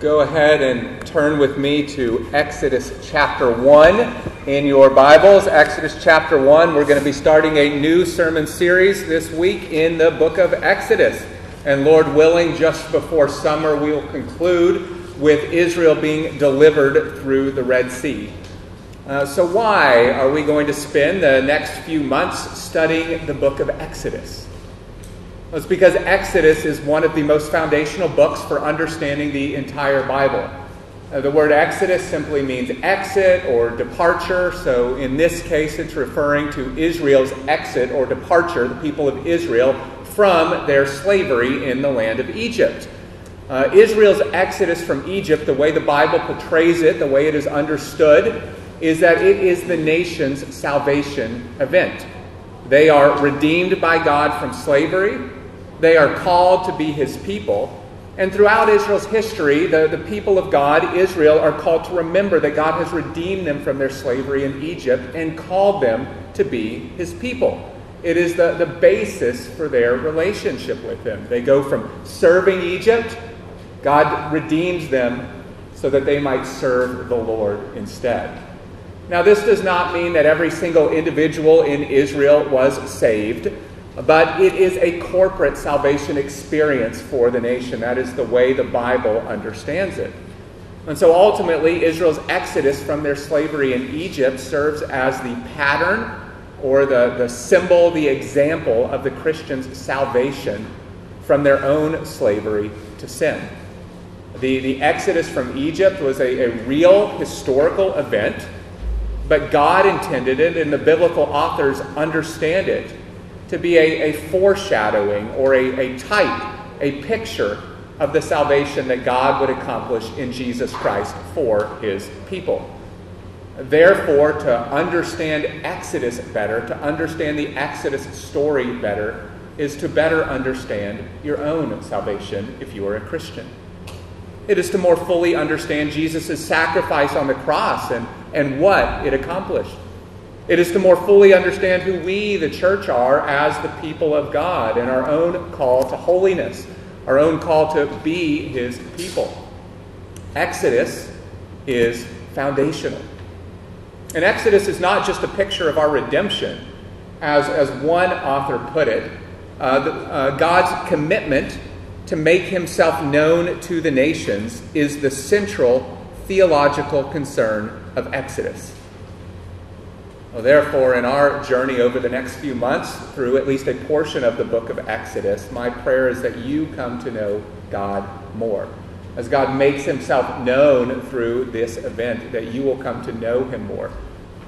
go ahead and turn with me to Exodus chapter 1 in your Bibles. Exodus chapter 1. We're going to be starting a new sermon series this week in the book of Exodus. And Lord willing, just before summer, we will conclude with Israel being delivered through the Red Sea. Uh, so, why are we going to spend the next few months studying the book of Exodus? It's because Exodus is one of the most foundational books for understanding the entire Bible. Uh, the word Exodus simply means exit or departure. So, in this case, it's referring to Israel's exit or departure, the people of Israel, from their slavery in the land of Egypt. Uh, Israel's exodus from Egypt, the way the Bible portrays it, the way it is understood, is that it is the nation's salvation event. They are redeemed by God from slavery. They are called to be his people. And throughout Israel's history, the, the people of God, Israel, are called to remember that God has redeemed them from their slavery in Egypt and called them to be his people. It is the, the basis for their relationship with him. They go from serving Egypt, God redeems them so that they might serve the Lord instead. Now, this does not mean that every single individual in Israel was saved. But it is a corporate salvation experience for the nation. That is the way the Bible understands it. And so ultimately, Israel's exodus from their slavery in Egypt serves as the pattern or the, the symbol, the example of the Christians' salvation from their own slavery to sin. The, the exodus from Egypt was a, a real historical event, but God intended it, and the biblical authors understand it to be a, a foreshadowing or a, a type, a picture of the salvation that God would accomplish in Jesus Christ for his people. Therefore, to understand Exodus better, to understand the Exodus story better, is to better understand your own salvation if you are a Christian. It is to more fully understand Jesus' sacrifice on the cross and, and what it accomplished. It is to more fully understand who we, the church, are as the people of God and our own call to holiness, our own call to be His people. Exodus is foundational. And Exodus is not just a picture of our redemption, as, as one author put it. Uh, the, uh, God's commitment to make himself known to the nations is the central theological concern of Exodus. Well, therefore, in our journey over the next few months through at least a portion of the book of Exodus, my prayer is that you come to know God more. As God makes himself known through this event, that you will come to know him more,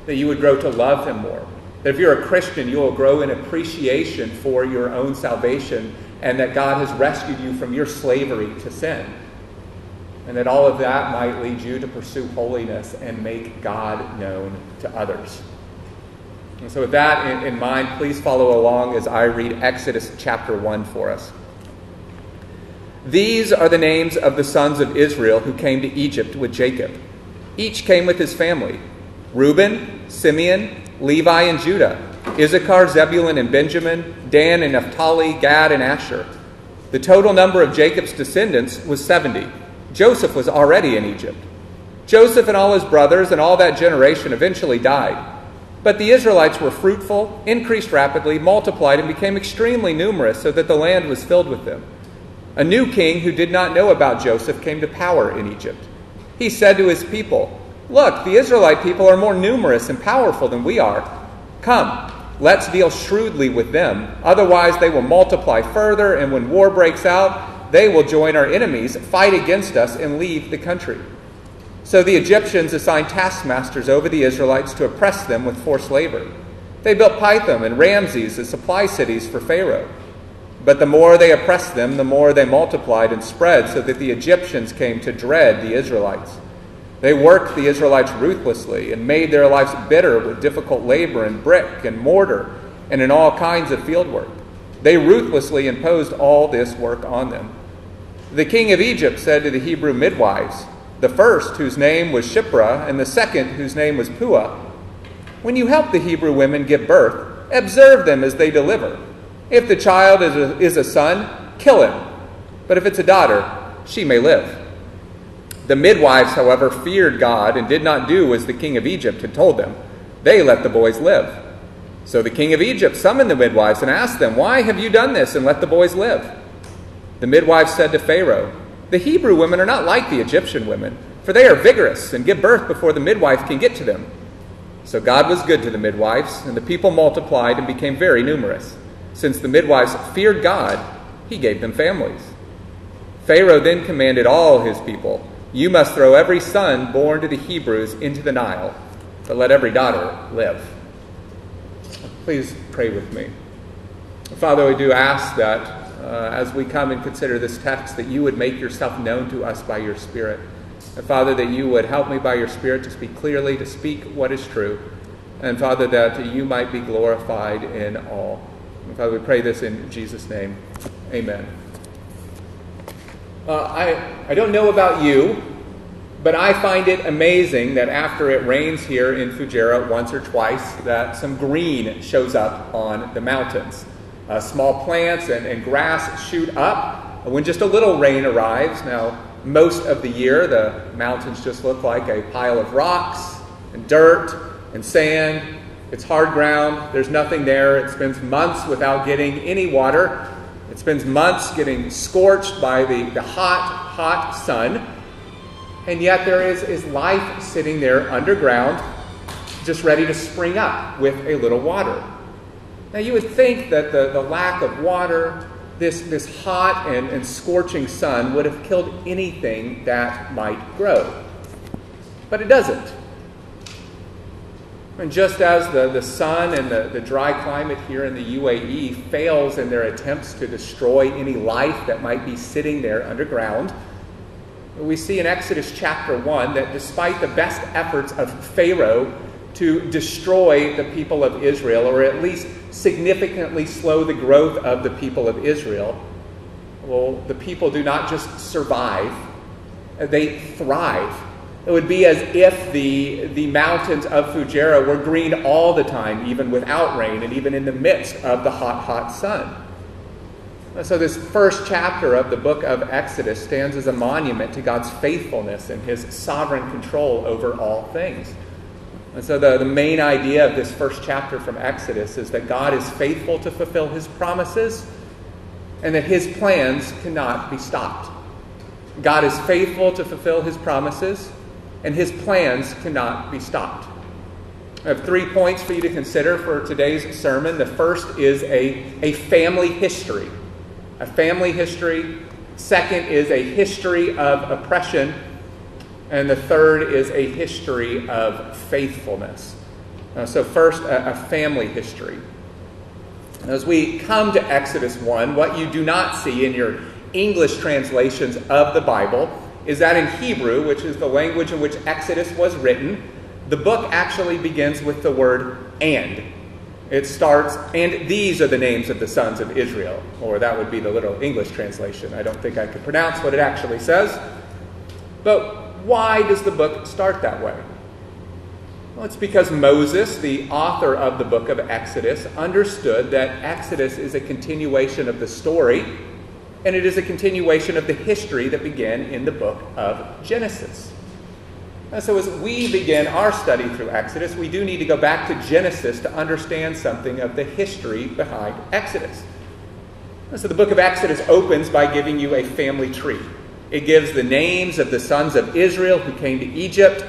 that you would grow to love him more. That if you're a Christian, you will grow in appreciation for your own salvation and that God has rescued you from your slavery to sin. And that all of that might lead you to pursue holiness and make God known to others. And so, with that in, in mind, please follow along as I read Exodus chapter 1 for us. These are the names of the sons of Israel who came to Egypt with Jacob. Each came with his family Reuben, Simeon, Levi, and Judah, Issachar, Zebulun, and Benjamin, Dan and Naphtali, Gad, and Asher. The total number of Jacob's descendants was 70. Joseph was already in Egypt. Joseph and all his brothers and all that generation eventually died. But the Israelites were fruitful, increased rapidly, multiplied, and became extremely numerous, so that the land was filled with them. A new king who did not know about Joseph came to power in Egypt. He said to his people, Look, the Israelite people are more numerous and powerful than we are. Come, let's deal shrewdly with them. Otherwise, they will multiply further, and when war breaks out, they will join our enemies, fight against us, and leave the country. So the Egyptians assigned taskmasters over the Israelites to oppress them with forced labor. They built Pithom and Ramses as supply cities for Pharaoh. But the more they oppressed them, the more they multiplied and spread, so that the Egyptians came to dread the Israelites. They worked the Israelites ruthlessly and made their lives bitter with difficult labor in brick and mortar and in all kinds of field work. They ruthlessly imposed all this work on them. The king of Egypt said to the Hebrew midwives, the first whose name was Shiphrah, and the second whose name was Puah. When you help the Hebrew women give birth, observe them as they deliver. If the child is a, is a son, kill him. But if it's a daughter, she may live. The midwives, however, feared God and did not do as the king of Egypt had told them. They let the boys live. So the king of Egypt summoned the midwives and asked them, Why have you done this and let the boys live? The midwives said to Pharaoh, The Hebrew women are not like the Egyptian women, for they are vigorous and give birth before the midwife can get to them. So God was good to the midwives, and the people multiplied and became very numerous. Since the midwives feared God, he gave them families. Pharaoh then commanded all his people, You must throw every son born to the Hebrews into the Nile, but let every daughter live. Please pray with me. Father, we do ask that uh, as we come and consider this text, that you would make yourself known to us by your Spirit. And Father, that you would help me by your Spirit to speak clearly, to speak what is true. And Father, that you might be glorified in all. And Father, we pray this in Jesus' name. Amen. Uh, I, I don't know about you, but I find it amazing that after it rains here in Fujairah once or twice, that some green shows up on the mountains. Uh, small plants and, and grass shoot up when just a little rain arrives. Now, most of the year, the mountains just look like a pile of rocks and dirt and sand. It's hard ground, there's nothing there. It spends months without getting any water. It spends months getting scorched by the, the hot, hot sun. And yet there is, is life sitting there underground, just ready to spring up with a little water. Now, you would think that the, the lack of water, this, this hot and, and scorching sun would have killed anything that might grow. But it doesn't. And just as the, the sun and the, the dry climate here in the UAE fails in their attempts to destroy any life that might be sitting there underground, we see in Exodus chapter 1 that despite the best efforts of Pharaoh to destroy the people of Israel, or at least significantly slow the growth of the people of Israel, well, the people do not just survive, they thrive. It would be as if the, the mountains of Fujairah were green all the time, even without rain, and even in the midst of the hot, hot sun. So, this first chapter of the book of Exodus stands as a monument to God's faithfulness and his sovereign control over all things. And so, the, the main idea of this first chapter from Exodus is that God is faithful to fulfill his promises and that his plans cannot be stopped. God is faithful to fulfill his promises and his plans cannot be stopped. I have three points for you to consider for today's sermon. The first is a, a family history a family history. Second is a history of oppression. And the third is a history of faithfulness. Uh, so, first, a, a family history. As we come to Exodus 1, what you do not see in your English translations of the Bible is that in Hebrew, which is the language in which Exodus was written, the book actually begins with the word and. It starts, and these are the names of the sons of Israel, or that would be the literal English translation. I don't think I could pronounce what it actually says. But why does the book start that way? Well, it's because Moses, the author of the book of Exodus, understood that Exodus is a continuation of the story, and it is a continuation of the history that began in the book of Genesis. And so, as we begin our study through Exodus, we do need to go back to Genesis to understand something of the history behind Exodus. And so, the book of Exodus opens by giving you a family tree. It gives the names of the sons of Israel who came to Egypt.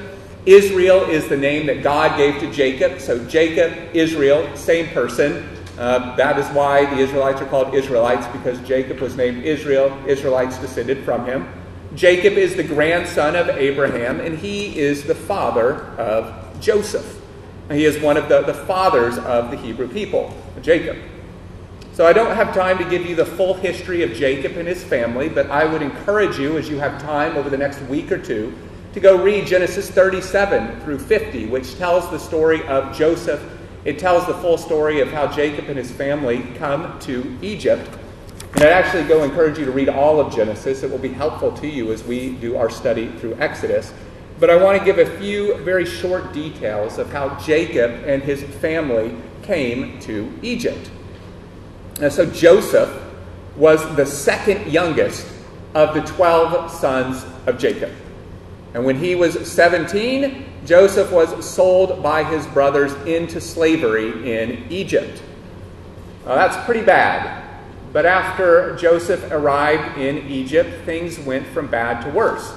Israel is the name that God gave to Jacob. So, Jacob, Israel, same person. Uh, that is why the Israelites are called Israelites, because Jacob was named Israel. Israelites descended from him. Jacob is the grandson of Abraham, and he is the father of Joseph. He is one of the, the fathers of the Hebrew people, Jacob. So I don't have time to give you the full history of Jacob and his family, but I would encourage you, as you have time over the next week or two, to go read Genesis 37 through 50, which tells the story of Joseph. It tells the full story of how Jacob and his family come to Egypt and I'd actually go encourage you to read all of Genesis. It will be helpful to you as we do our study through Exodus. But I want to give a few very short details of how Jacob and his family came to Egypt. Now, so Joseph was the second youngest of the 12 sons of Jacob. And when he was 17, Joseph was sold by his brothers into slavery in Egypt. Now, that's pretty bad. But after Joseph arrived in Egypt, things went from bad to worse.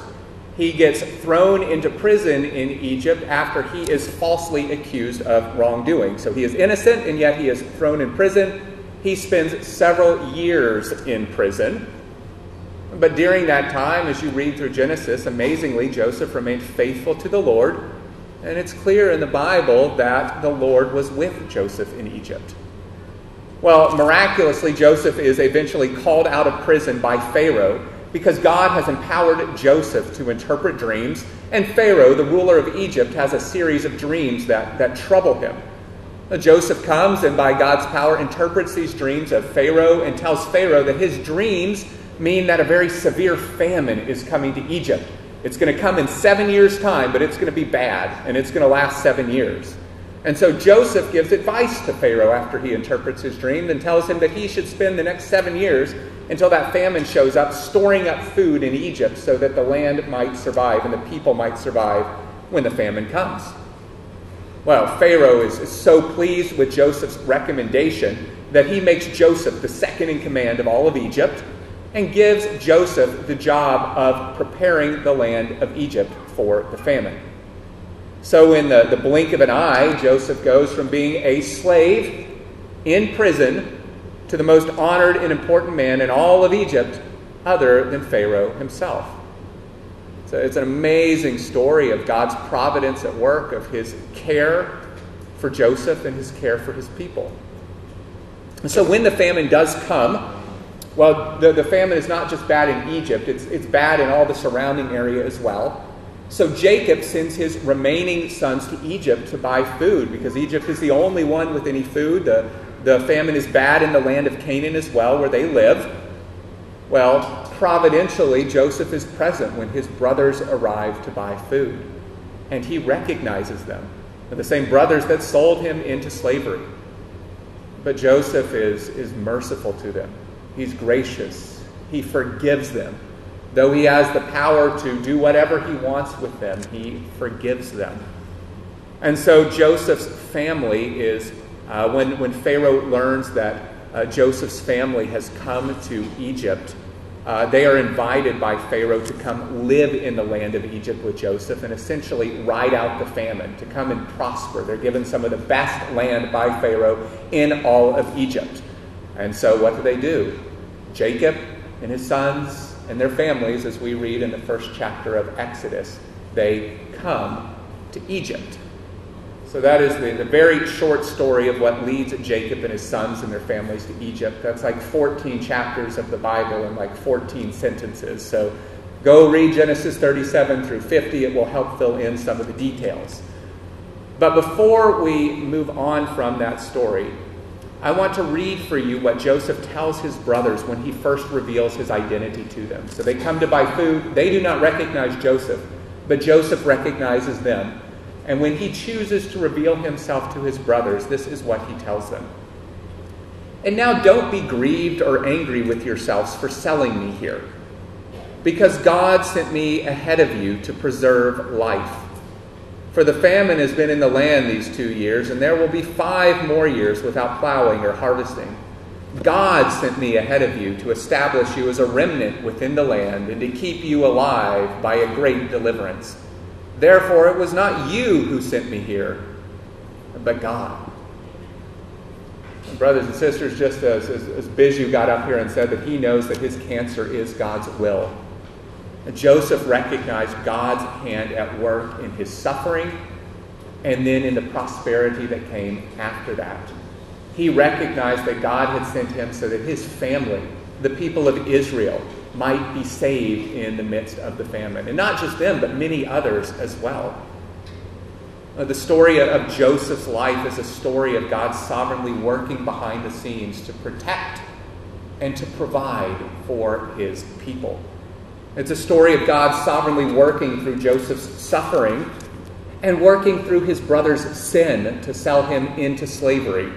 He gets thrown into prison in Egypt after he is falsely accused of wrongdoing. So he is innocent, and yet he is thrown in prison. He spends several years in prison. But during that time, as you read through Genesis, amazingly, Joseph remained faithful to the Lord. And it's clear in the Bible that the Lord was with Joseph in Egypt. Well, miraculously, Joseph is eventually called out of prison by Pharaoh because God has empowered Joseph to interpret dreams, and Pharaoh, the ruler of Egypt, has a series of dreams that, that trouble him. Uh, Joseph comes and, by God's power, interprets these dreams of Pharaoh and tells Pharaoh that his dreams mean that a very severe famine is coming to Egypt. It's going to come in seven years' time, but it's going to be bad, and it's going to last seven years. And so Joseph gives advice to Pharaoh after he interprets his dream and tells him that he should spend the next seven years until that famine shows up, storing up food in Egypt so that the land might survive and the people might survive when the famine comes. Well, Pharaoh is, is so pleased with Joseph's recommendation that he makes Joseph the second in command of all of Egypt and gives Joseph the job of preparing the land of Egypt for the famine. So, in the, the blink of an eye, Joseph goes from being a slave in prison to the most honored and important man in all of Egypt, other than Pharaoh himself. So, it's an amazing story of God's providence at work, of his care for Joseph and his care for his people. And so, when the famine does come, well, the, the famine is not just bad in Egypt, it's, it's bad in all the surrounding area as well. So Jacob sends his remaining sons to Egypt to buy food because Egypt is the only one with any food. The, the famine is bad in the land of Canaan as well, where they live. Well, providentially, Joseph is present when his brothers arrive to buy food, and he recognizes them. They're the same brothers that sold him into slavery. But Joseph is, is merciful to them. He's gracious. He forgives them. Though he has the power to do whatever he wants with them, he forgives them. And so Joseph's family is, uh, when, when Pharaoh learns that uh, Joseph's family has come to Egypt, uh, they are invited by Pharaoh to come live in the land of Egypt with Joseph and essentially ride out the famine, to come and prosper. They're given some of the best land by Pharaoh in all of Egypt. And so, what do they do? Jacob and his sons and their families, as we read in the first chapter of Exodus, they come to Egypt. So, that is the, the very short story of what leads Jacob and his sons and their families to Egypt. That's like 14 chapters of the Bible in like 14 sentences. So, go read Genesis 37 through 50. It will help fill in some of the details. But before we move on from that story, I want to read for you what Joseph tells his brothers when he first reveals his identity to them. So they come to buy food. They do not recognize Joseph, but Joseph recognizes them. And when he chooses to reveal himself to his brothers, this is what he tells them. And now don't be grieved or angry with yourselves for selling me here, because God sent me ahead of you to preserve life. For the famine has been in the land these two years, and there will be five more years without plowing or harvesting. God sent me ahead of you to establish you as a remnant within the land and to keep you alive by a great deliverance. Therefore, it was not you who sent me here, but God. And brothers and sisters, just as, as, as Biju got up here and said that he knows that his cancer is God's will. Joseph recognized God's hand at work in his suffering and then in the prosperity that came after that. He recognized that God had sent him so that his family, the people of Israel, might be saved in the midst of the famine. And not just them, but many others as well. Uh, the story of Joseph's life is a story of God sovereignly working behind the scenes to protect and to provide for his people. It's a story of God sovereignly working through Joseph's suffering and working through his brother's sin to sell him into slavery.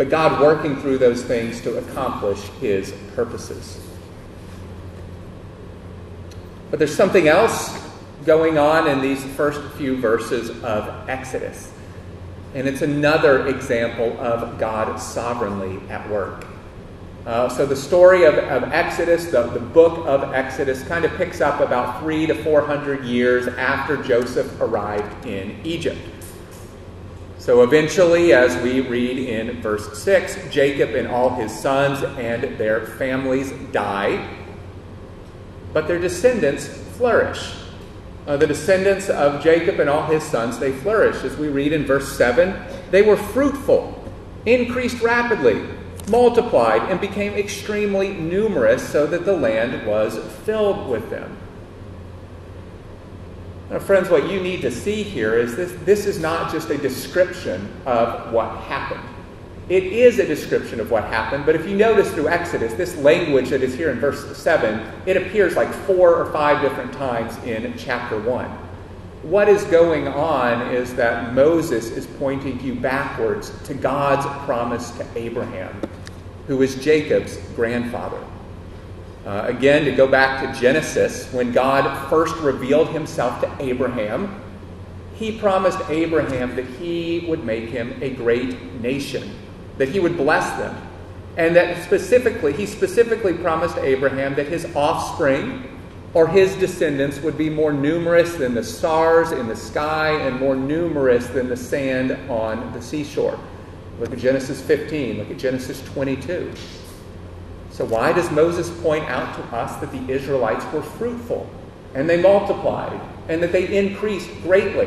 But God working through those things to accomplish his purposes. But there's something else going on in these first few verses of Exodus. And it's another example of God sovereignly at work. Uh, so the story of, of Exodus, the, the book of Exodus, kind of picks up about three to four hundred years after Joseph arrived in Egypt. So eventually, as we read in verse 6, Jacob and all his sons and their families die, but their descendants flourish. Uh, the descendants of Jacob and all his sons, they flourish. As we read in verse 7, they were fruitful, increased rapidly, multiplied, and became extremely numerous, so that the land was filled with them. Now, friends, what you need to see here is this, this is not just a description of what happened. It is a description of what happened, but if you notice through Exodus, this language that is here in verse 7, it appears like four or five different times in chapter 1. What is going on is that Moses is pointing you backwards to God's promise to Abraham, who is Jacob's grandfather. Uh, again, to go back to Genesis, when God first revealed himself to Abraham, he promised Abraham that he would make him a great nation, that he would bless them, and that specifically, he specifically promised Abraham that his offspring or his descendants would be more numerous than the stars in the sky and more numerous than the sand on the seashore. Look at Genesis 15, look at Genesis 22. So, why does Moses point out to us that the Israelites were fruitful and they multiplied and that they increased greatly?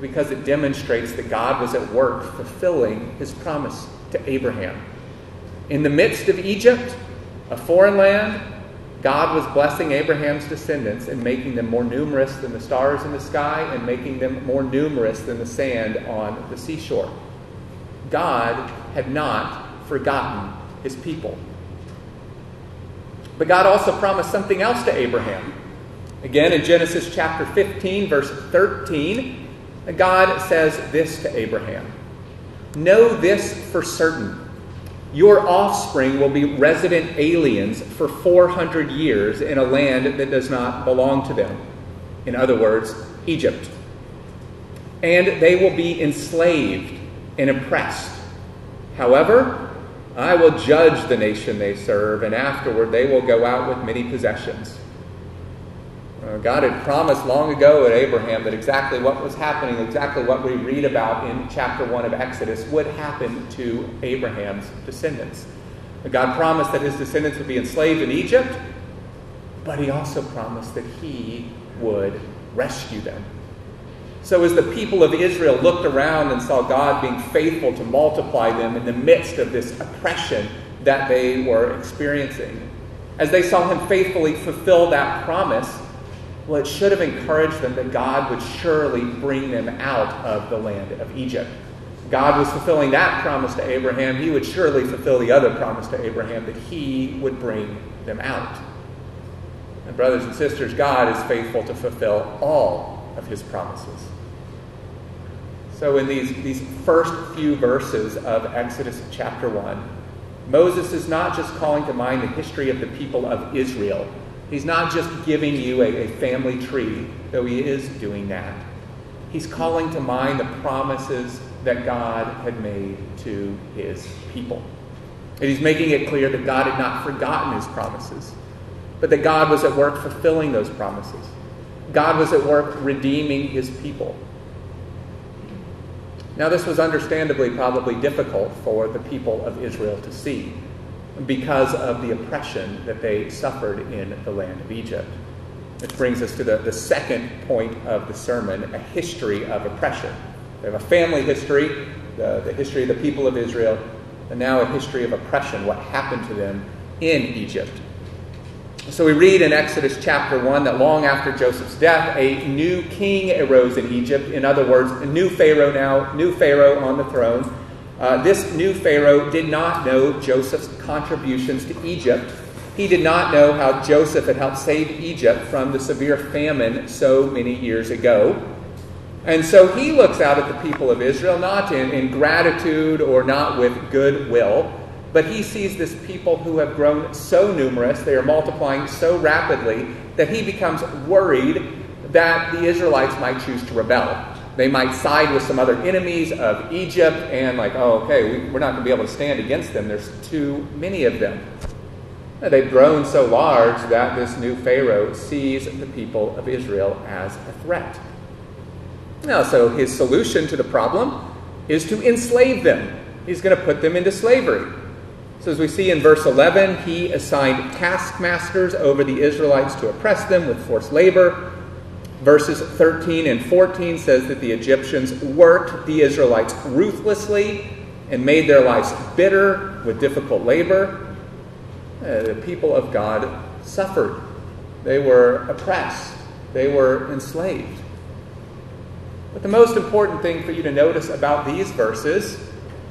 Because it demonstrates that God was at work fulfilling his promise to Abraham. In the midst of Egypt, a foreign land, God was blessing Abraham's descendants and making them more numerous than the stars in the sky and making them more numerous than the sand on the seashore. God had not forgotten his people. But God also promised something else to Abraham. Again, in Genesis chapter 15, verse 13, God says this to Abraham Know this for certain. Your offspring will be resident aliens for 400 years in a land that does not belong to them. In other words, Egypt. And they will be enslaved and oppressed. However, I will judge the nation they serve, and afterward they will go out with many possessions. Uh, God had promised long ago at Abraham that exactly what was happening, exactly what we read about in chapter 1 of Exodus, would happen to Abraham's descendants. God promised that his descendants would be enslaved in Egypt, but he also promised that he would rescue them so, as the people of Israel looked around and saw God being faithful to multiply them in the midst of this oppression that they were experiencing, as they saw Him faithfully fulfill that promise, well, it should have encouraged them that God would surely bring them out of the land of Egypt. God was fulfilling that promise to Abraham. He would surely fulfill the other promise to Abraham that He would bring them out. And, brothers and sisters, God is faithful to fulfill all of His promises. So, in these, these first few verses of Exodus chapter 1, Moses is not just calling to mind the history of the people of Israel. He's not just giving you a, a family tree, though he is doing that. He's calling to mind the promises that God had made to his people. And he's making it clear that God had not forgotten his promises, but that God was at work fulfilling those promises. God was at work redeeming his people. Now, this was understandably probably difficult for the people of Israel to see because of the oppression that they suffered in the land of Egypt. Which brings us to the, the second point of the sermon a history of oppression. We have a family history, the, the history of the people of Israel, and now a history of oppression, what happened to them in Egypt. So we read in Exodus chapter 1 that long after Joseph's death, a new king arose in Egypt. In other words, a new Pharaoh now, new Pharaoh on the throne. Uh, this new Pharaoh did not know Joseph's contributions to Egypt. He did not know how Joseph had helped save Egypt from the severe famine so many years ago. And so he looks out at the people of Israel not in, in gratitude or not with goodwill but he sees this people who have grown so numerous, they are multiplying so rapidly, that he becomes worried that the Israelites might choose to rebel. They might side with some other enemies of Egypt and, like, oh, okay, we, are not going to be able to stand against them. There's too many of them. They've grown so large that this new Pharaoh sees the people of Israel as a threat. Now, so his solution to the problem is to enslave them. He's going to put them into slavery. So, as we see in verse 11, he assigned taskmasters over the Israelites to oppress them with forced labor. Verses 13 and 14 says that the Egyptians worked the Israelites ruthlessly and made their lives bitter with difficult labor. Uh, the people of God suffered. They were oppressed. They were enslaved. But the most important thing for you to notice about these verses,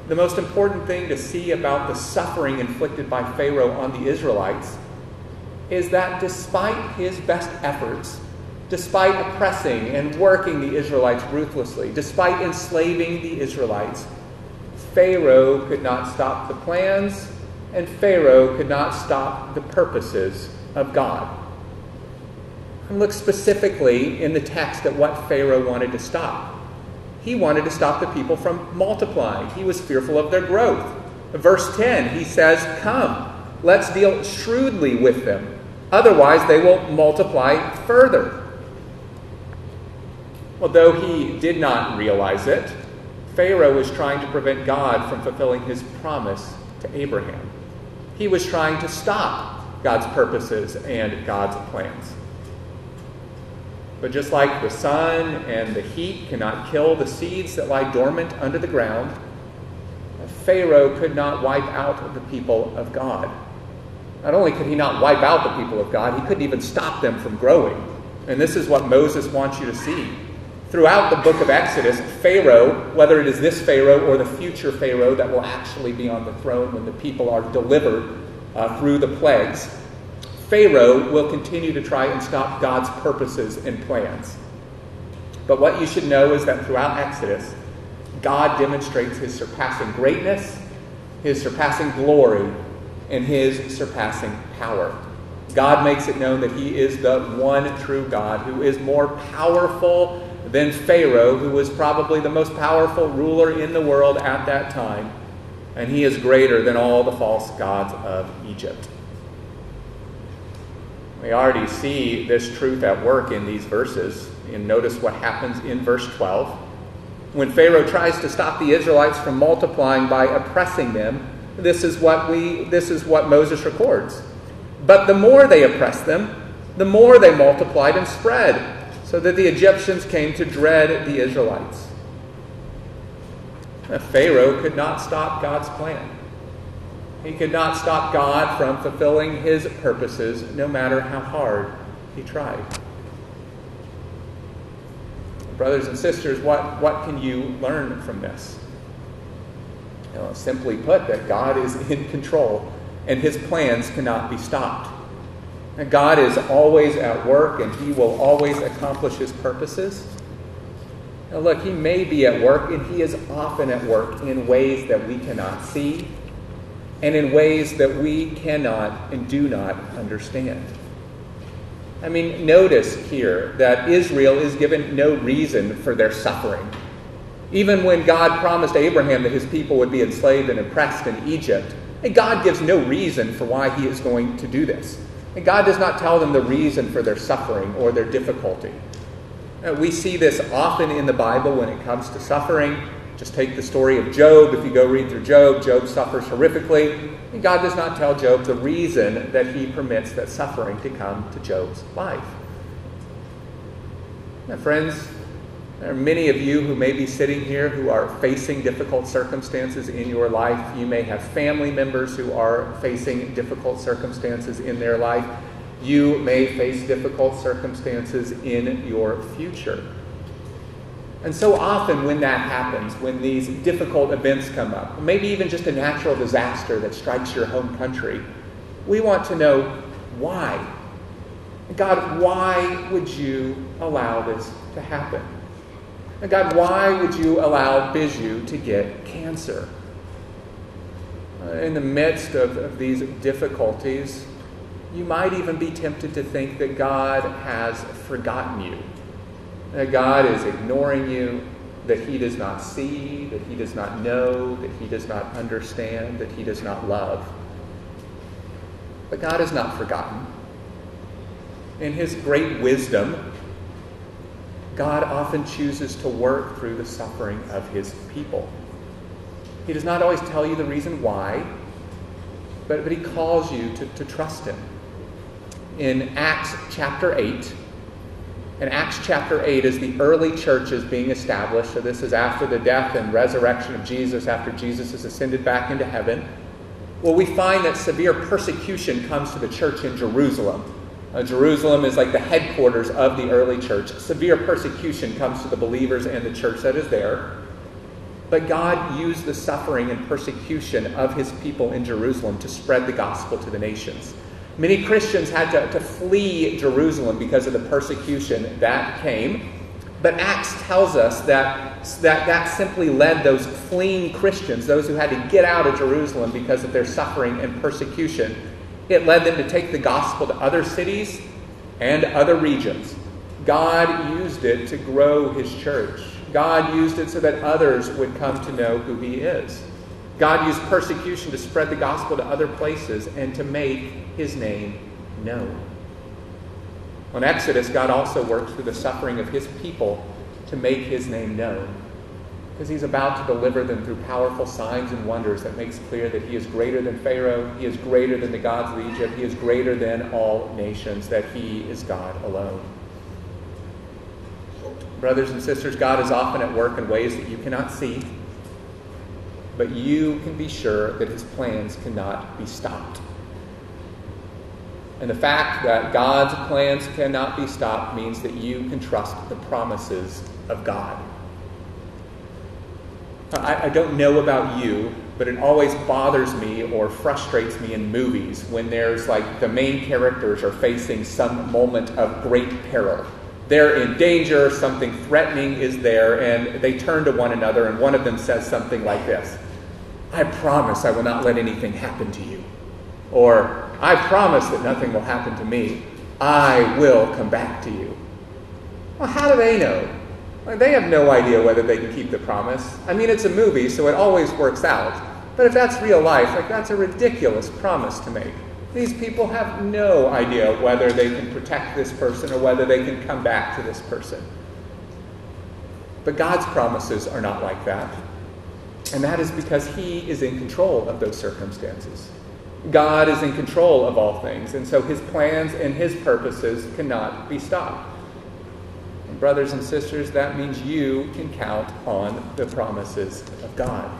the most important thing to see about the suffering inflicted by Pharaoh on the Israelites, is that despite his best efforts, despite oppressing and working the Israelites ruthlessly, despite enslaving the Israelites, Pharaoh could not stop the plans, and Pharaoh could not stop the purposes of God. And look specifically in the text at what Pharaoh wanted to stop. He wanted to stop the people from multiplying, he was fearful of their growth. Verse 10, he says, Come, let's deal shrewdly with them. Otherwise, they will multiply further. Although he did not realize it, Pharaoh was trying to prevent God from fulfilling his promise to Abraham. He was trying to stop God's purposes and God's plans. But just like the sun and the heat cannot kill the seeds that lie dormant under the ground, Pharaoh could not wipe out the people of God. Not only could he not wipe out the people of God, he couldn't even stop them from growing. And this is what Moses wants you to see. Throughout the book of Exodus, Pharaoh, whether it is this Pharaoh or the future Pharaoh that will actually be on the throne when the people are delivered uh, through the plagues, Pharaoh will continue to try and stop God's purposes and plans. But what you should know is that throughout Exodus, God demonstrates his surpassing greatness, his surpassing glory, and his surpassing power. God makes it known that he is the one true God who is more powerful than Pharaoh, who was probably the most powerful ruler in the world at that time. And he is greater than all the false gods of Egypt. We already see this truth at work in these verses. And notice what happens in verse 12. When Pharaoh tries to stop the Israelites from multiplying by oppressing them, this is what we this is what Moses records. But the more they oppressed them, the more they multiplied and spread, so that the Egyptians came to dread the Israelites. Pharaoh could not stop God's plan. He could not stop God from fulfilling his purposes, no matter how hard he tried. Brothers and sisters, what, what can you learn from this? You know, simply put, that God is in control and his plans cannot be stopped. And God is always at work and he will always accomplish his purposes. Now, look, he may be at work and he is often at work in ways that we cannot see and in ways that we cannot and do not understand. I mean, notice here that Israel is given no reason for their suffering. Even when God promised Abraham that his people would be enslaved and oppressed in Egypt, and God gives no reason for why he is going to do this. And God does not tell them the reason for their suffering or their difficulty. Uh, we see this often in the Bible when it comes to suffering. Just take the story of Job. If you go read through Job, Job suffers horrifically. And God does not tell Job the reason that he permits that suffering to come to Job's life. Now, friends, there are many of you who may be sitting here who are facing difficult circumstances in your life. You may have family members who are facing difficult circumstances in their life. You may face difficult circumstances in your future. And so often, when that happens, when these difficult events come up, maybe even just a natural disaster that strikes your home country, we want to know why. God, why would you allow this to happen? And God, why would you allow Biju to get cancer? In the midst of, of these difficulties, You might even be tempted to think that God has forgotten you, that God is ignoring you, that He does not see, that He does not know, that He does not understand, that He does not love. But God is not forgotten. In His great wisdom, God often chooses to work through the suffering of his people. He does not always tell you the reason why, but, but he calls you to, to trust him. In Acts chapter 8, in Acts chapter 8, is the early church is being established, so this is after the death and resurrection of Jesus, after Jesus has ascended back into heaven, well, we find that severe persecution comes to the church in Jerusalem. Uh, Jerusalem is like the headquarters of the early church. Severe persecution comes to the believers and the church that is there. But God used the suffering and persecution of his people in Jerusalem to spread the gospel to the nations. Many Christians had to, to flee Jerusalem because of the persecution that came. But Acts tells us that, that that simply led those fleeing Christians, those who had to get out of Jerusalem because of their suffering and persecution, it led them to take the gospel to other cities and other regions. God used it to grow his church. God used it so that others would come to know who he is. God used persecution to spread the gospel to other places and to make his name known. On Exodus, God also worked through the suffering of his people to make his name known because he's about to deliver them through powerful signs and wonders that makes clear that he is greater than Pharaoh, he is greater than the gods of Egypt, he is greater than all nations, that he is God alone. Brothers and sisters, God is often at work in ways that you cannot see, but you can be sure that his plans cannot be stopped. And the fact that God's plans cannot be stopped means that you can trust the promises of God. I, I don't know about you, but it always bothers me or frustrates me in movies when there's like the main characters are facing some moment of great peril. They're in danger, something threatening is there, and they turn to one another, and one of them says something like this I promise I will not let anything happen to you. Or, I promise that nothing will happen to me. I will come back to you. Well, how do they know? They have no idea whether they can keep the promise. I mean, it's a movie, so it always works out. But if that's real life, like that's a ridiculous promise to make. These people have no idea whether they can protect this person or whether they can come back to this person. But God's promises are not like that. And that is because He is in control of those circumstances. God is in control of all things, and so His plans and His purposes cannot be stopped. And brothers and sisters, that means you can count on the promises of God.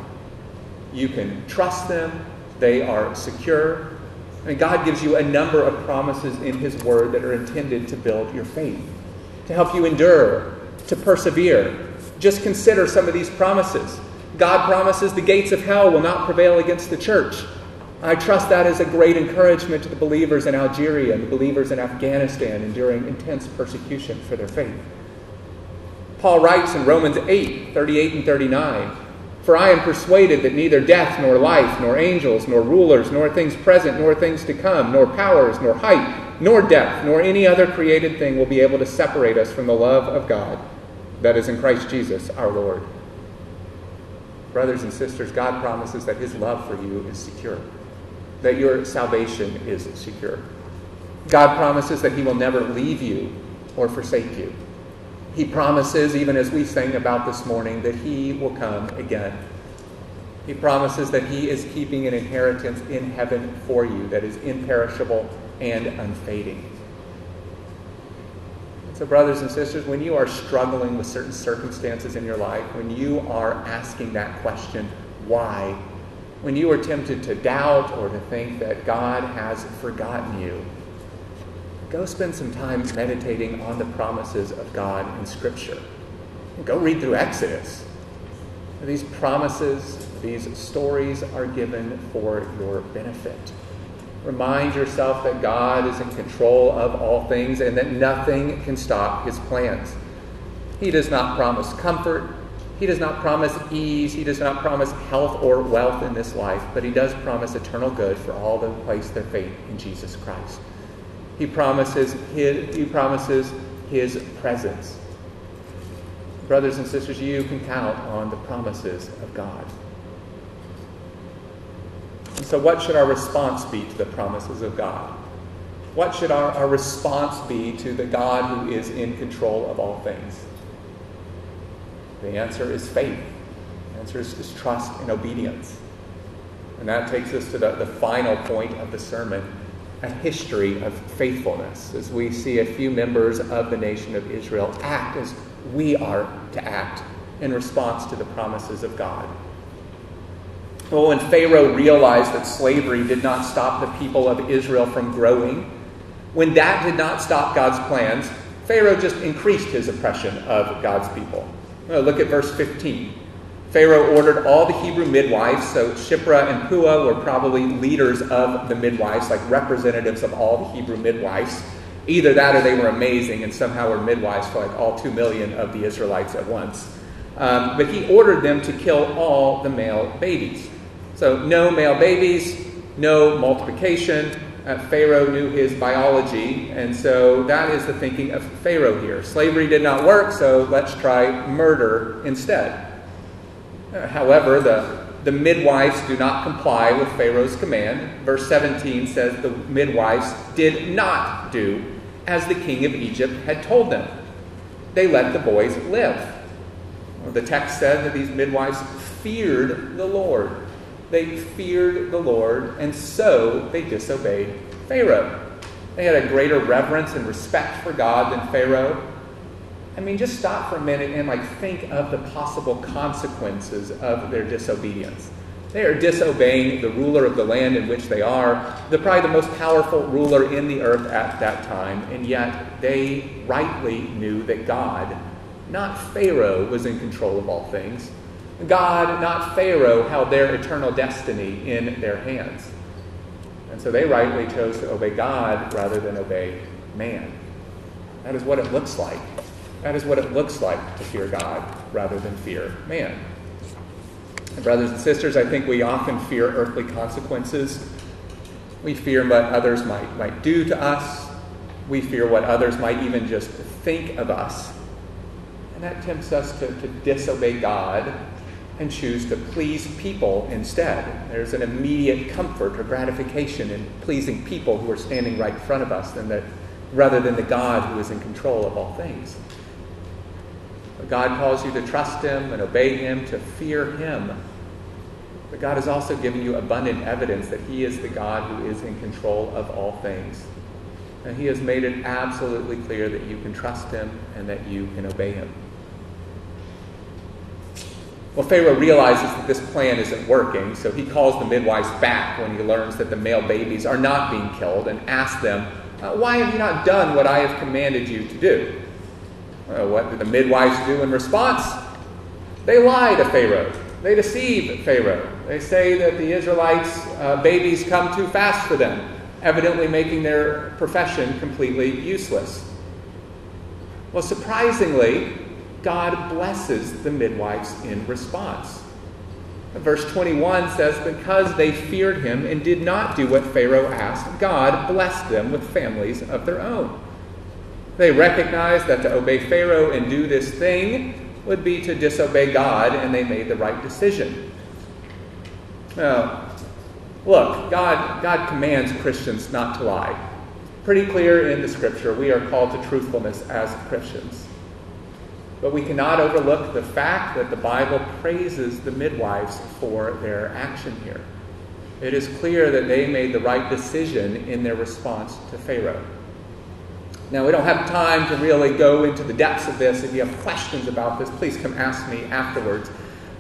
You can trust them, they are secure. And God gives you a number of promises in His Word that are intended to build your faith, to help you endure, to persevere. Just consider some of these promises. God promises the gates of hell will not prevail against the church. I trust that is a great encouragement to the believers in Algeria and the believers in Afghanistan enduring intense persecution for their faith. Paul writes in Romans 8 38 and 39 For I am persuaded that neither death, nor life, nor angels, nor rulers, nor things present, nor things to come, nor powers, nor height, nor depth, nor any other created thing will be able to separate us from the love of God that is in Christ Jesus our Lord. Brothers and sisters, God promises that his love for you is secure, that your salvation is secure. God promises that he will never leave you or forsake you. He promises, even as we sang about this morning, that He will come again. He promises that He is keeping an inheritance in heaven for you that is imperishable and unfading. So, brothers and sisters, when you are struggling with certain circumstances in your life, when you are asking that question, why? When you are tempted to doubt or to think that God has forgotten you, go spend some time meditating on the promises of God in Scripture. Go read through Exodus. These promises, these stories are given for your benefit. Remind yourself that God is in control of all things and that nothing can stop his plans. He does not promise comfort, He does not promise ease, he does not promise health or wealth in this life, but he does promise eternal good for all that place their faith in Jesus Christ. He promises his, he promises his presence. Brothers and sisters, you can count on the promises of God. And so, what should our response be to the promises of God? What should our, our response be to the God who is in control of all things? The answer is faith. The answer is, is trust and obedience. And that takes us to the, the final point of the sermon a history of faithfulness as we see a few members of the nation of Israel act as we are to act in response to the promises of God. Well, when Pharaoh realized that slavery did not stop the people of Israel from growing, when that did not stop God's plans, Pharaoh just increased his oppression of God's people. look at verse 15. Pharaoh ordered all the Hebrew midwives, so Shiphrah and Puah were probably leaders of the midwives, like representatives of all the Hebrew midwives. Either that or they were amazing and somehow were midwives for like all two million of the Israelites at once. Um, but he ordered them to kill all the male babies. So, no male babies, no multiplication, uh, Pharaoh knew his biology, and so that is the thinking of Pharaoh here. Slavery did not work, so let's try murder instead. Uh, however, the, the midwives do not comply with Pharaoh's command. Verse 17 says the midwives did not do as the king of Egypt had told them. They let the boys live. The text said that these midwives feared the Lord. They feared the Lord, and so they disobeyed Pharaoh. They had a greater reverence and respect for God than Pharaoh. I mean, just stop for a minute and like think of the possible consequences of their disobedience. They are disobeying the ruler of the land in which they are, the probably the most powerful ruler in the earth at that time, and yet they rightly knew that God, not Pharaoh, was in control of all things. God, not Pharaoh, held their eternal destiny in their hands. And so they rightly chose to obey God rather than obey man. That is what it looks like. That is what it looks like to fear God rather than fear man. And brothers and sisters, I think we often fear earthly consequences. We fear what others might, might do to us. We fear what others might even just think of us. And that tempts us to, to disobey God and choose to please people instead. There's an immediate comfort or gratification in pleasing people who are standing right in front of us than rather than the God who is in control of all things. God calls you to trust Him and obey Him, to fear Him. But God has also given you abundant evidence that He is the God who is in control of all things. And He has made it absolutely clear that you can trust Him and that you can obey Him. Well, Pharaoh realizes that this plan isn't working, so he calls the midwives back when he learns that the male babies are not being killed and asks them, uh, Why have you not done what I have commanded you to do? Uh, what did the midwives do in response? They lie to Pharaoh. They deceive Pharaoh. They say that the Israelites' uh, babies come too fast for them, evidently making their profession completely useless. Well, surprisingly, God blesses the midwives in response. Verse 21 says, Because they feared him and did not do what Pharaoh asked, God blessed them with families of their own. They recognized that to obey Pharaoh and do this thing would be to disobey God, and they made the right decision. Now, look, God, God commands Christians not to lie. Pretty clear in the scripture, we are called to truthfulness as Christians. But we cannot overlook the fact that the Bible praises the midwives for their action here. It is clear that they made the right decision in their response to Pharaoh. Now, we don't have time to really go into the depths of this. If you have questions about this, please come ask me afterwards.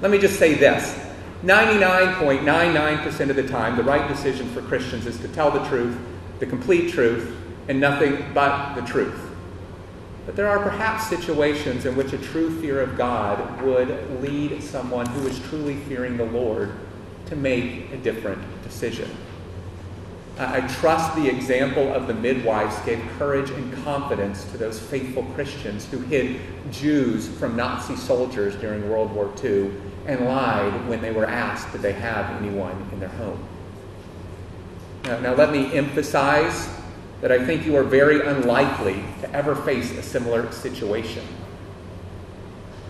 Let me just say this 99.99% of the time, the right decision for Christians is to tell the truth, the complete truth, and nothing but the truth. But there are perhaps situations in which a true fear of God would lead someone who is truly fearing the Lord to make a different decision. I trust the example of the midwives gave courage and confidence to those faithful Christians who hid Jews from Nazi soldiers during World War II and lied when they were asked did they have anyone in their home. Now, now let me emphasize that I think you are very unlikely to ever face a similar situation.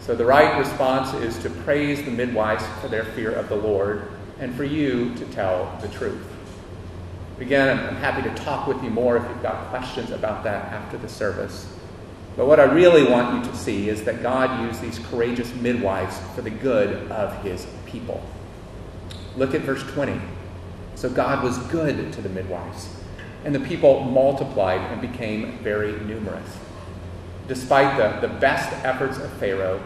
So the right response is to praise the midwives for their fear of the Lord and for you to tell the truth. Again, I'm happy to talk with you more if you've got questions about that after the service. But what I really want you to see is that God used these courageous midwives for the good of his people. Look at verse 20. So God was good to the midwives, and the people multiplied and became very numerous. Despite the, the best efforts of Pharaoh,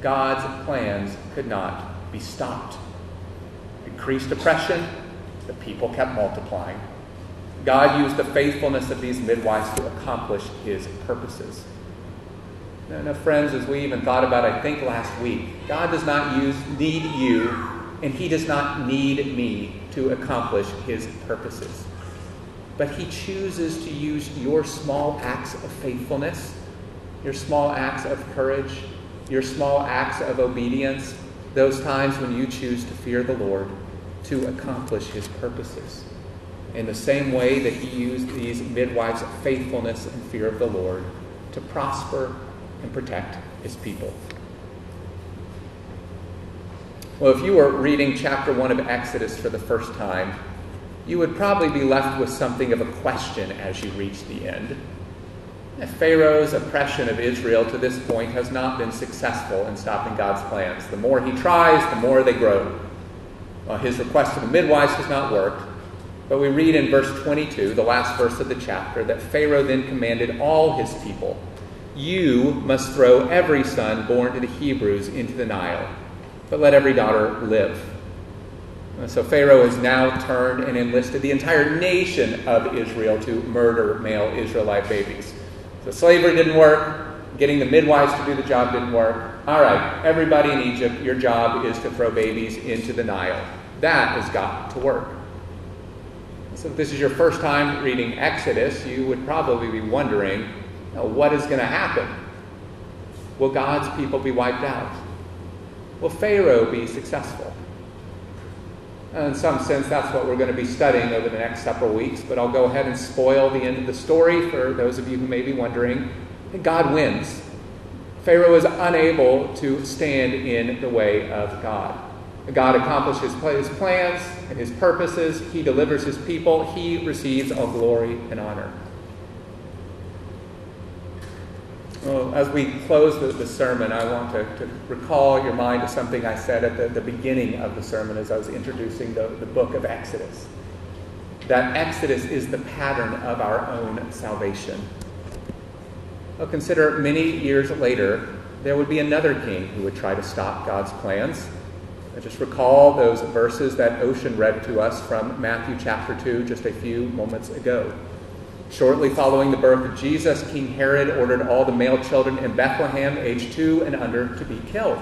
God's plans could not be stopped. Increased oppression, the people kept multiplying. God used the faithfulness of these midwives to accomplish his purposes. Now, now, friends, as we even thought about, I think last week, God does not use, need you, and he does not need me to accomplish his purposes. But he chooses to use your small acts of faithfulness, your small acts of courage, your small acts of obedience, those times when you choose to fear the Lord to accomplish his purposes. In the same way that he used these midwives' faithfulness and fear of the Lord to prosper and protect his people. Well, if you were reading chapter 1 of Exodus for the first time, you would probably be left with something of a question as you reach the end. Pharaoh's oppression of Israel to this point has not been successful in stopping God's plans. The more he tries, the more they grow. His request to the midwives has not worked. But we read in verse 22, the last verse of the chapter, that Pharaoh then commanded all his people, You must throw every son born to the Hebrews into the Nile, but let every daughter live. So Pharaoh has now turned and enlisted the entire nation of Israel to murder male Israelite babies. So slavery didn't work. Getting the midwives to do the job didn't work. All right, everybody in Egypt, your job is to throw babies into the Nile. That has got to work. So, if this is your first time reading Exodus, you would probably be wondering what is going to happen? Will God's people be wiped out? Will Pharaoh be successful? Uh, in some sense, that's what we're going to be studying over the next several weeks, but I'll go ahead and spoil the end of the story for those of you who may be wondering. God wins. Pharaoh is unable to stand in the way of God. God accomplishes his plans and his purposes. He delivers his people. He receives all glory and honor. Well, as we close the, the sermon, I want to, to, recall your mind to something I said at the, the beginning of the sermon as I was introducing the, the book of Exodus. That Exodus is the pattern of our own salvation. Well, consider many years later, there would be another king who would try to stop God's plans. I just recall those verses that Ocean read to us from Matthew chapter 2 just a few moments ago. Shortly following the birth of Jesus, King Herod ordered all the male children in Bethlehem, age two and under, to be killed.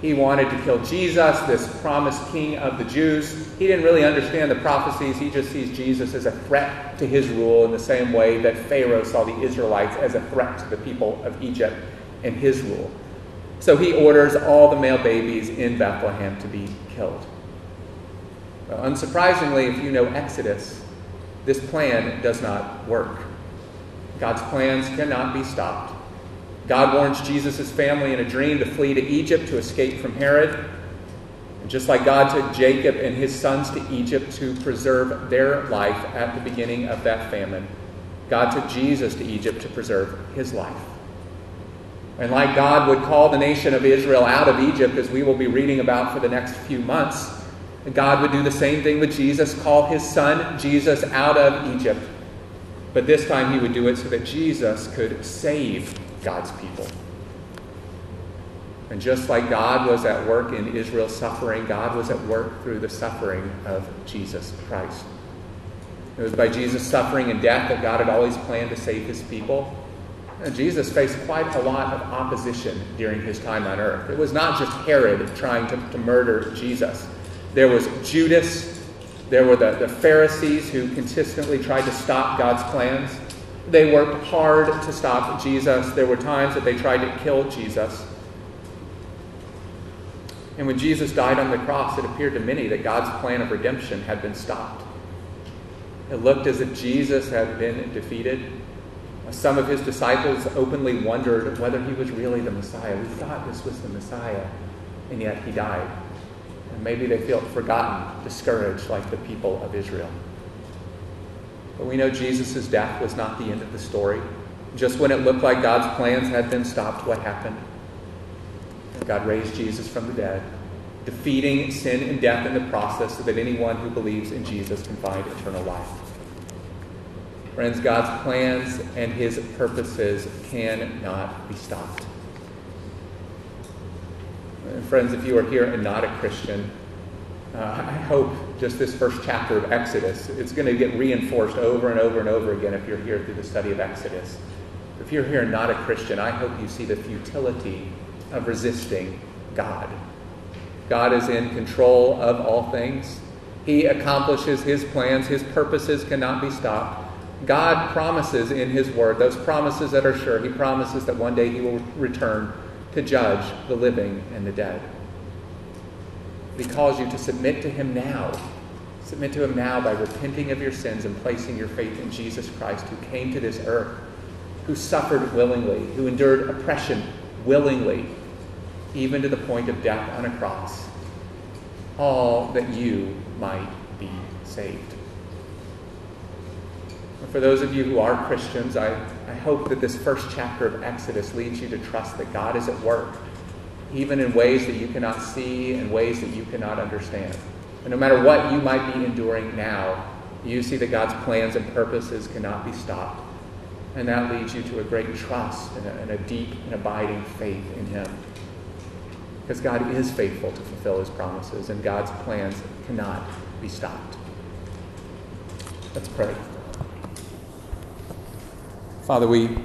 He wanted to kill Jesus, this promised king of the Jews. He didn't really understand the prophecies. He just sees Jesus as a threat to his rule in the same way that Pharaoh saw the Israelites as a threat to the people of Egypt and his rule. So he orders all the male babies in Bethlehem to be killed. Well, unsurprisingly, if you know Exodus, this plan does not work. God's plans cannot be stopped. God warns Jesus' family in a dream to flee to Egypt to escape from Herod. And just like God took Jacob and his sons to Egypt to preserve their life at the beginning of that famine, God took Jesus to Egypt to preserve his life. And like God would call the nation of Israel out of Egypt, as we will be reading about for the next few months, God would do the same thing with Jesus, call his son Jesus out of Egypt. But this time he would do it so that Jesus could save God's people. And just like God was at work in Israel's suffering, God was at work through the suffering of Jesus Christ. It was by Jesus' suffering and death that God had always planned to save his people. And Jesus faced quite a lot of opposition during his time on earth. It was not just Herod trying to, to murder Jesus, there was Judas, There were the, the Pharisees who consistently tried to stop God's plans. They worked hard to stop Jesus. There were times that they tried to kill Jesus. And when Jesus died on the cross, it appeared to many that God's plan of redemption had been stopped. It looked as if Jesus had been defeated. Some of his disciples openly wondered whether he was really the Messiah. We thought this was the Messiah, and yet he died. Maybe they felt forgotten, discouraged, like the people of Israel. But we know Jesus' death was not the end of the story. Just when it looked like God's plans had been stopped, what happened? God raised Jesus from the dead, defeating sin and death in the process so that anyone who believes in Jesus can find eternal life. Friends, God's plans and his purposes cannot be stopped. Friends, if you are here and not a Christian, uh, I hope just this first chapter of Exodus, it's going to get reinforced over and over and over again if you're here through the study of Exodus. If you're here and not a Christian, I hope you see the futility of resisting God. God is in control of all things. He accomplishes his plans, his purposes cannot be stopped. God promises in his word, those promises that are sure, he promises that one day he will return to judge the living and the dead. He calls you to submit to him now. Submit to him now by repenting of your sins and placing your faith in Jesus Christ, who came to this earth, who suffered willingly, who endured oppression willingly, even to the point of death on a cross, all that you might be saved. For those of you who are Christians, I, I hope that this first chapter of Exodus leads you to trust that God is at work, even in ways that you cannot see and ways that you cannot understand. And no matter what you might be enduring now, you see that God's plans and purposes cannot be stopped. And that leads you to a great trust and a, and a deep and abiding faith in Him. Because God is faithful to fulfill His promises, and God's plans cannot be stopped. Let's pray. Father, we